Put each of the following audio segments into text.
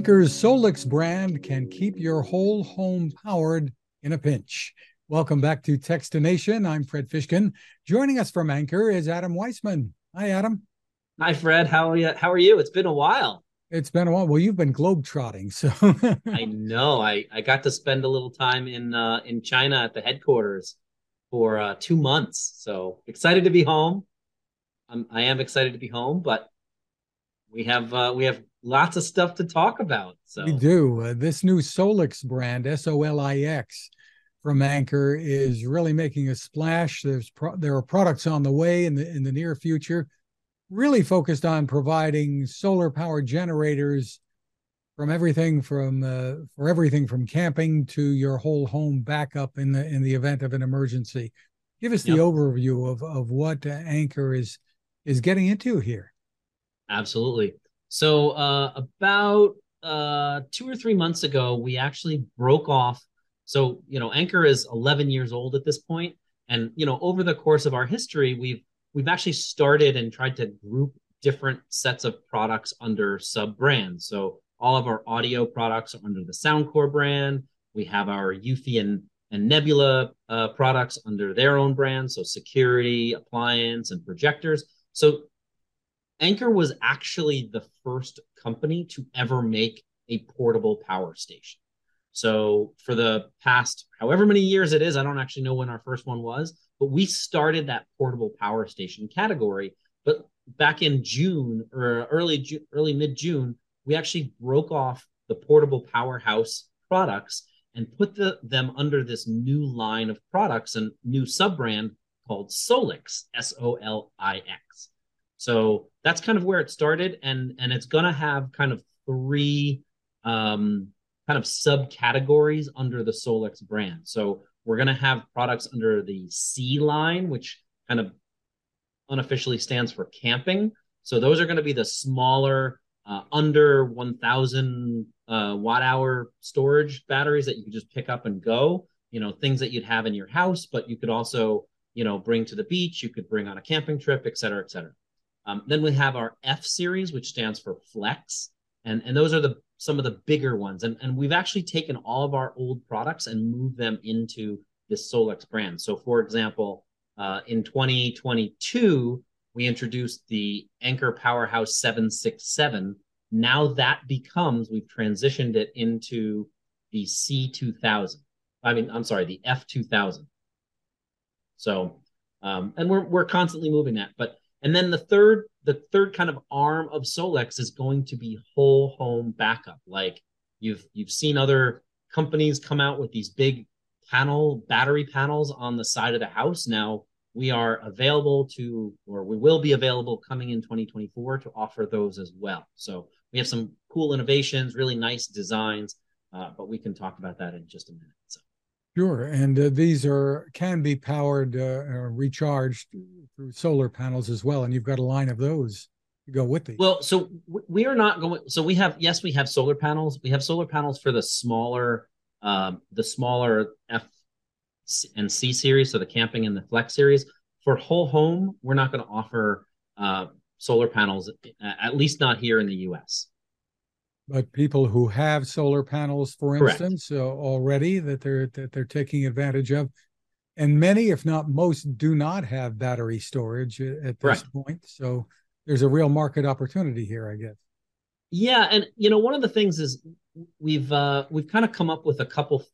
Anker's Solix brand can keep your whole home powered in a pinch. Welcome back to Techstination. I'm Fred Fishkin. Joining us from Anker is Adam Weissman. Hi, Adam. Hi, Fred. How are you? How are you? It's been a while. It's been a while. Well, you've been globetrotting, so I know. I I got to spend a little time in uh, in China at the headquarters for uh, two months. So excited to be home. I'm, I am excited to be home, but we have uh, we have lots of stuff to talk about. So we do. Uh, this new Solix brand, S O L I X, from Anker is really making a splash. There's pro- there are products on the way in the in the near future, really focused on providing solar power generators from everything from uh, for everything from camping to your whole home backup in the in the event of an emergency. Give us the yep. overview of of what Anker is is getting into here. Absolutely. So uh, about uh, two or three months ago, we actually broke off. So you know, Anker is 11 years old at this point, and you know, over the course of our history, we've we've actually started and tried to group different sets of products under sub brands. So all of our audio products are under the Soundcore brand. We have our Eufy and, and Nebula uh, products under their own brand. So security, appliance, and projectors. So Anker was actually the first company to ever make a portable power station. So for the past however many years it is, I don't actually know when our first one was, but we started that portable power station category. But back in June or early early mid June, we actually broke off the portable powerhouse products and put the, them under this new line of products and new sub brand called Solix, S O L I X. So that's kind of where it started, and and it's gonna have kind of three um, kind of subcategories under the Solix brand. So we're gonna have products under the C line, which kind of unofficially stands for camping. So those are going to be the smaller, uh, under 1,000 uh, watt hour storage batteries that you can just pick up and go. You know, things that you'd have in your house, but you could also, you know, bring to the beach. You could bring on a camping trip, et cetera, et cetera. Um, then we have our F series, which stands for Flex, and and those are the some of the bigger ones. And and we've actually taken all of our old products and moved them into this Solix brand. So, for example, uh, in 2022, we introduced the Anker Powerhouse 767. Now that becomes we've transitioned it into the C2000. I mean, I'm sorry, the F2000. So, um, and we're we're constantly moving that, but and then the third, the third kind of arm of Solix is going to be whole home backup. Like you've you've seen other companies come out with these big panel battery panels on the side of the house. Now we are available to, or we will be available coming in 2024 to offer those as well. So we have some cool innovations, really nice designs, uh, but we can talk about that in just a minute. So. Sure, and uh, these are can be powered, uh, recharged through solar panels as well, and you've got a line of those to go with these. Well, so we are not going. So we have yes, we have solar panels. We have solar panels for the smaller, um, the smaller F and C series, so the camping and the Flex series. For whole home, we're not going to offer uh, solar panels, at least not here in the U.S but people who have solar panels, for Correct. instance, uh, already that they're that they're taking advantage of, and many, if not most, do not have battery storage at this point. So there's a real market opportunity here, I guess. Yeah, and you know, one of the things is we've uh, we've kind of come up with a couple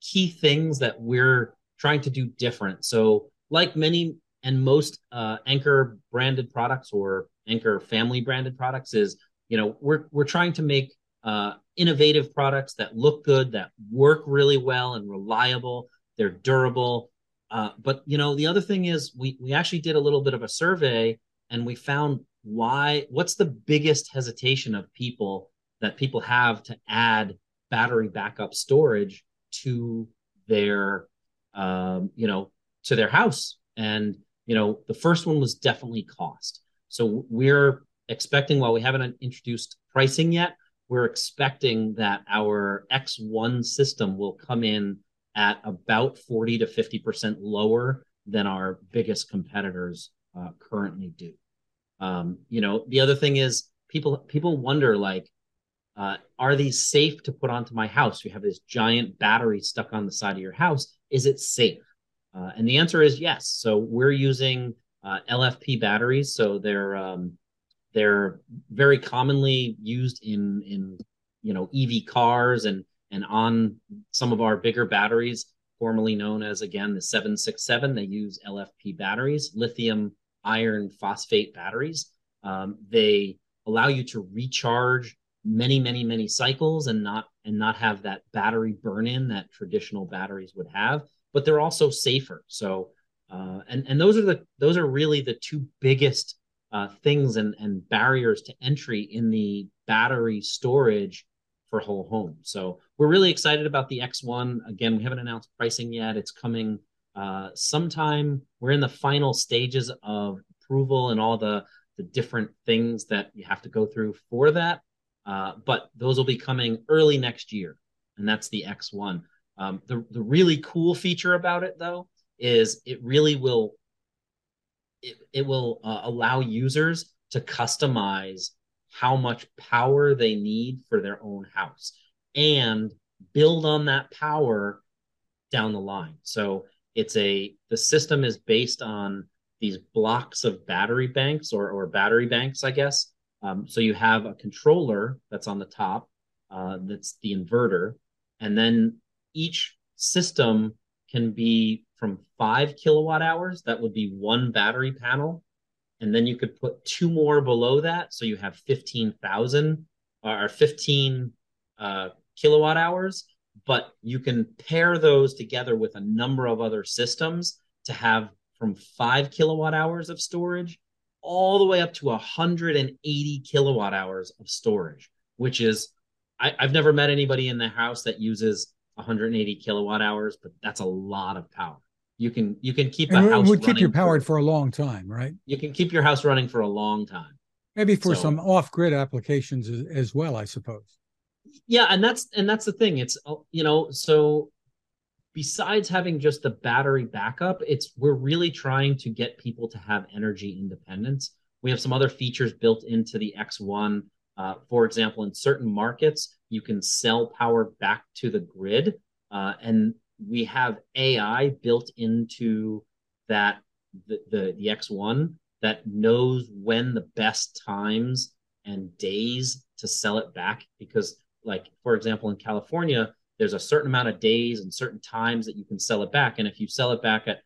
key things that we're trying to do different. So, like many and most uh, Anker branded products or Anker family branded products, is you know we're we're trying to make uh, innovative products that look good that work really well and reliable. They're durable. Uh, but you know the other thing is we we actually did a little bit of a survey and we found why what's the biggest hesitation of people that people have to add battery backup storage to their um, you know to their house? And you know the first one was definitely cost. So we're expecting while we haven't introduced pricing yet, we're expecting that our X1 system will come in at about 40 to 50% lower than our biggest competitors uh, currently do. Um, you know, the other thing is people people wonder like, uh, are these safe to put onto my house? You have this giant battery stuck on the side of your house. Is it safe? Uh, and the answer is yes. So we're using uh, LFP batteries. So they're um, they're very commonly used in in you know EV cars and and on some of our bigger batteries, formerly known as again the 767. They use LFP batteries, lithium iron phosphate batteries. Um, they allow you to recharge many many many cycles and not and not have that battery burn in that traditional batteries would have but they're also safer so uh, and and those are the those are really the two biggest uh, things and and barriers to entry in the battery storage for whole home so we're really excited about the x1 again we haven't announced pricing yet. It's coming uh, sometime. We're in the final stages of approval and all the the different things that you have to go through for that. Uh, but those will be coming early next year, and that's the X1. Um, the the really cool feature about it though is it really will it, it will uh, allow users to customize how much power they need for their own house and build on that power down the line. So it's a the system is based on these blocks of battery banks or or battery banks, I guess, um, so you have a controller that's on the top, uh, that's the inverter, and then each system can be from five kilowatt hours. That would be one battery panel, and then you could put two more below that, so you have fifteen thousand or fifteen uh, kilowatt hours. But you can pair those together with a number of other systems to have from five kilowatt hours of storage all the way up to 180 kilowatt hours of storage, which is I, have never met anybody in the house that uses 180 kilowatt hours, but that's a lot of power. You can you can keep a house would keep you powered for, for, a long time, right? You can keep your house running for a long time. Maybe for so, some off-grid applications as, as well, I suppose. Yeah, and that's and that's the thing. It's you know so besides having just the battery backup, it's we're really trying to get people to have energy independence. We have some other features built into the X1. Uh, for example, in certain markets, you can sell power back to the grid, uh, and we have AI built into that the, the the X1 that knows when the best times and days to sell it back. Because, like for example, in California, there's a certain amount of days and certain times that you can sell it back. And if you sell it back at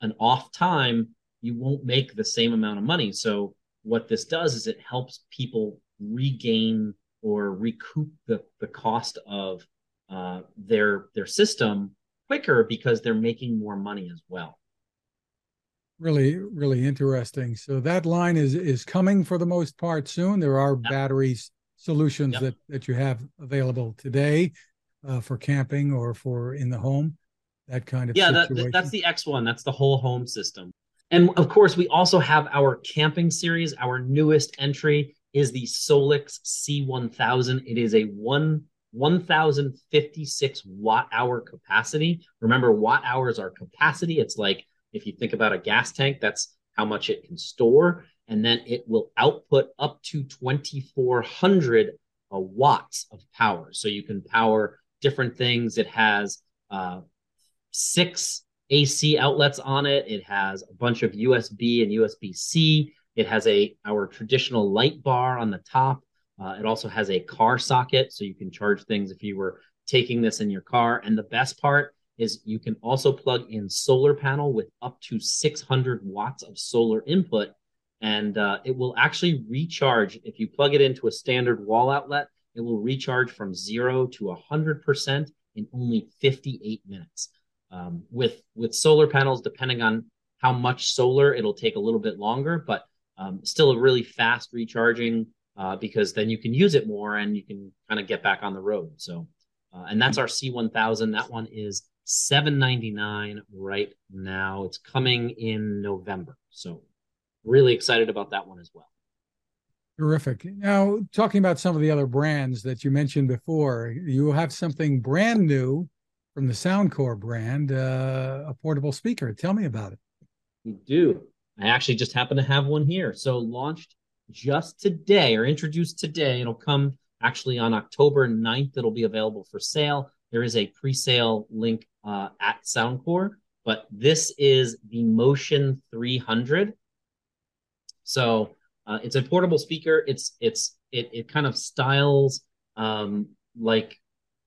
an off time, you won't make the same amount of money. So what this does is it helps people regain or recoup the, the cost of uh, their their system quicker because they're making more money as well. Really, really interesting. So that line is is coming for the most part soon. There are yep. batteries solutions yep. that that you have available today uh, for camping or for in the home, that kind of yeah. That, that's the X1. That's the whole home system. And of course, we also have our camping series. Our newest entry is the Solix C1000. It is a one 1056 watt hour capacity. Remember, watt hours are capacity. It's like if you think about a gas tank, that's how much it can store. And then it will output up to 2400 uh, watts of power. So you can power different things. It has uh, six AC outlets on it. It has a bunch of USB and USB C. It has a our traditional light bar on the top. Uh, it also has a car socket, so you can charge things if you were taking this in your car. And the best part is you can also plug in solar panel with up to 600 watts of solar input, and uh, it will actually recharge if you plug it into a standard wall outlet. It will recharge from zero to 100% in only 58 minutes. Um, with with solar panels, depending on how much solar, it'll take a little bit longer, but um, still a really fast recharging uh, because then you can use it more and you can kind of get back on the road. So, uh, and that's our C1000. That one is 799 right now. It's coming in November. So, really excited about that one as well. Terrific. Now, talking about some of the other brands that you mentioned before, you have something brand new from the Soundcore brand, uh, a portable speaker. Tell me about it. We do. I actually just happen to have one here. So, launched just today or introduced today. It'll come Actually, on October 9th, it'll be available for sale. There is a pre-sale link uh, at Soundcore, but this is the Motion 300. So uh, it's a portable speaker. It's it's it it kind of styles um, like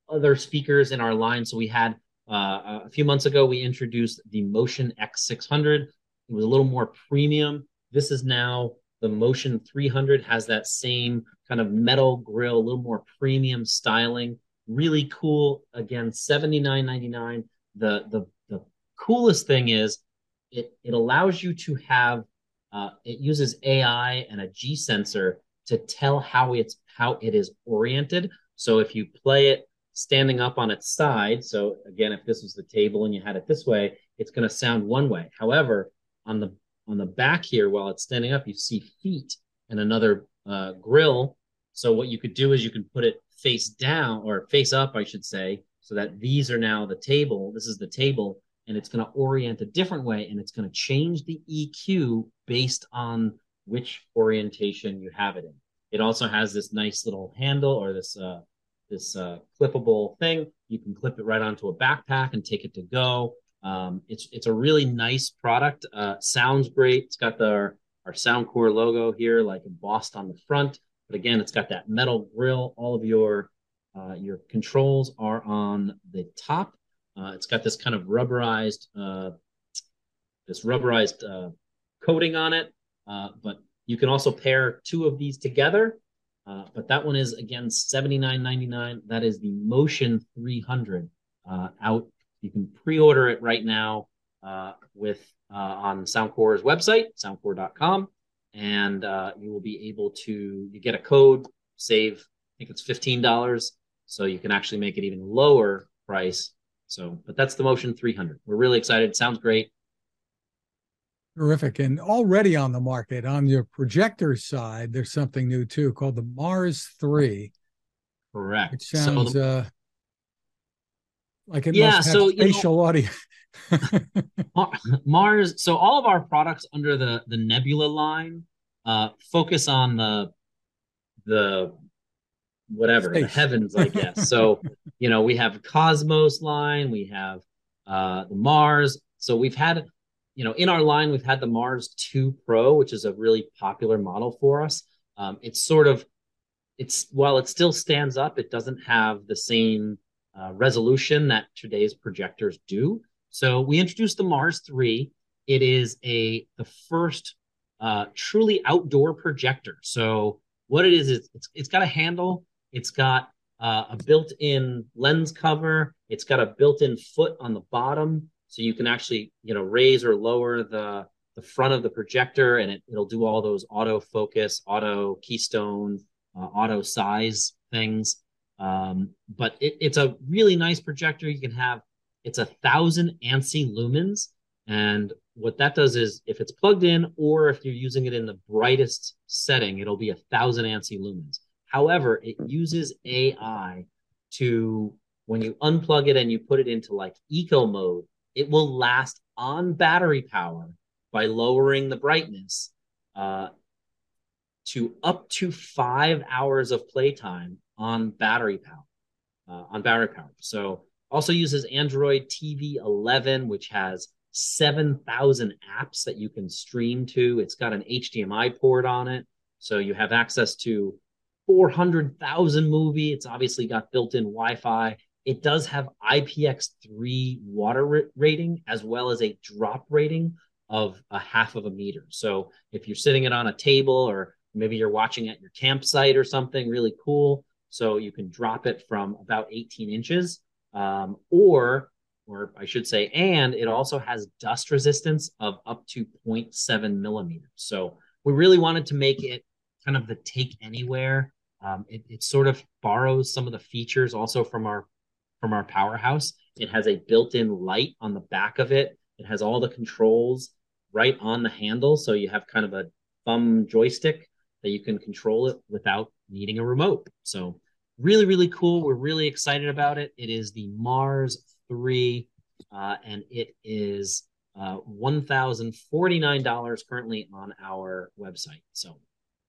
other speakers in our line. So we had uh, a few months ago we introduced the Motion X600. It was a little more premium. This is now the Motion 300 has that same kind of metal grill, a little more premium styling. Really cool. Again, $79.99. The the the coolest thing is it it allows you to have uh, it uses AI and a G sensor to tell how it's how it is oriented. So if you play it standing up on its side, so again, if this was the table and you had it this way, it's going to sound one way. However, on the on the back here, while it's standing up, you see feet and another uh, grill. So what you could do is you can put it face down or face up, I should say, so that these are now the table. This is the table, and it's going to orient a different way, and it's going to change the EQ based on which orientation you have it in. It also has this nice little handle or this uh, this uh, clippable thing. You can clip it right onto a backpack and take it to go. Um, it's it's a really nice product. Uh, sounds great. It's got the our, our Soundcore logo here, like embossed on the front. But again, it's got that metal grill. All of your uh, your controls are on the top. Uh, it's got this kind of rubberized uh, this rubberized uh, coating on it. Uh, but you can also pair two of these together. but that one is again seventy nine ninety nine. That is the Motion three hundred out you can pre-order it right now uh, with uh, on Soundcore's website, soundcore.com, and uh, you will be able to you get a code, save. I think it's fifteen dollars, so you can actually make it even lower price. So, but that's the Motion 300. We're really excited. Sounds great. Terrific. And already on the market on your projector side, there's something new too called the Mars 3. Correct. Which sounds so the, uh, like it yeah, must have so spatial know, audio. Mars. So all of our products under the the Nebula line uh, focus on the the whatever Space. the heavens, I guess. so you know we have Cosmos line, we have uh, the Mars. So we've had you know in our line we've had the Mars Two Pro, which is a really popular model for us. Um, it's sort of it's while it still stands up, it doesn't have the same uh, resolution that today's projectors do. So we introduced the Mars 3. It is a the first uh, truly outdoor projector. So what it is is it's, it's got a handle. It's got uh, a built-in lens cover. It's got a built-in foot on the bottom, so you can actually you know raise or lower the the front of the projector, and it, it'll do all those auto focus, auto keystone, uh, auto size things. Um, but it, it's a really nice projector. You can have it's a thousand ANSI lumens, and what that does is if it's plugged in or if you're using it in the brightest setting, it'll be a thousand ANSI lumens. However, it uses AI to when you unplug it and you put it into like eco mode, it will last on battery power by lowering the brightness uh, to up to five hours of playtime on battery power. Uh, on battery power. So also uses Android TV 11, which has 7,000 apps that you can stream to. It's got an HDMI port on it. So you have access to 400,000 movie. It's obviously got built-in Wi-Fi. It does have IPX3 water rating as well as a drop rating of a half of a meter. So if you're sitting it on a table or maybe you're watching at your campsite or something really cool, so you can drop it from about 18 inches, um, or or I should say, and it also has dust resistance of up to 0.7 millimeters. So we really wanted to make it kind of the take anywhere. Um, it, it sort of borrows some of the features also from our from our powerhouse. It has a built-in light on the back of it. It has all the controls right on the handle, so you have kind of a thumb joystick that you can control it without needing a remote. So really, really cool. We're really excited about it. It is the Mars 3, uh, and it is uh, $1,049 currently on our website. So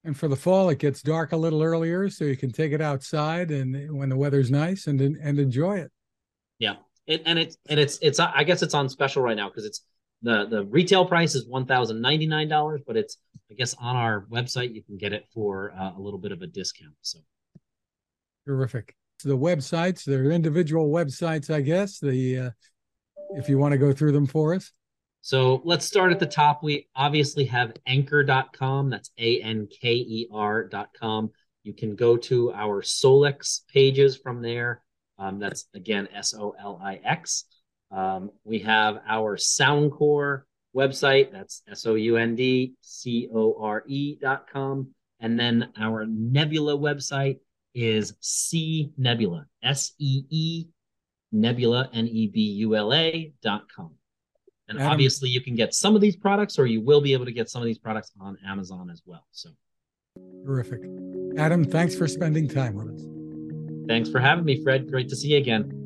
And for the fall, it gets dark a little earlier, so you can take it outside and when the weather's nice and and enjoy it. Yeah, it, and it's and it's it's I guess it's on special right now because it's the the retail price is one thousand ninety nine dollars, but it's I guess on our website you can get it for uh, a little bit of a discount. So terrific. So the websites, they're individual websites, I guess. The uh, if you want to go through them for us. So let's start at the top. We obviously have anker.com. That's A N K E R.com. You can go to our Solix pages from there. Um, that's again S O L I X. Um, we have our Soundcore website. That's S O U N D C O R E dot com. And then our Nebula website is C Nebula, S E E Nebula, N E B U L A dot com. And Adam, obviously, you can get some of these products, or you will be able to get some of these products on Amazon as well. So terrific. Adam, thanks for spending time with us. Thanks for having me, Fred. Great to see you again.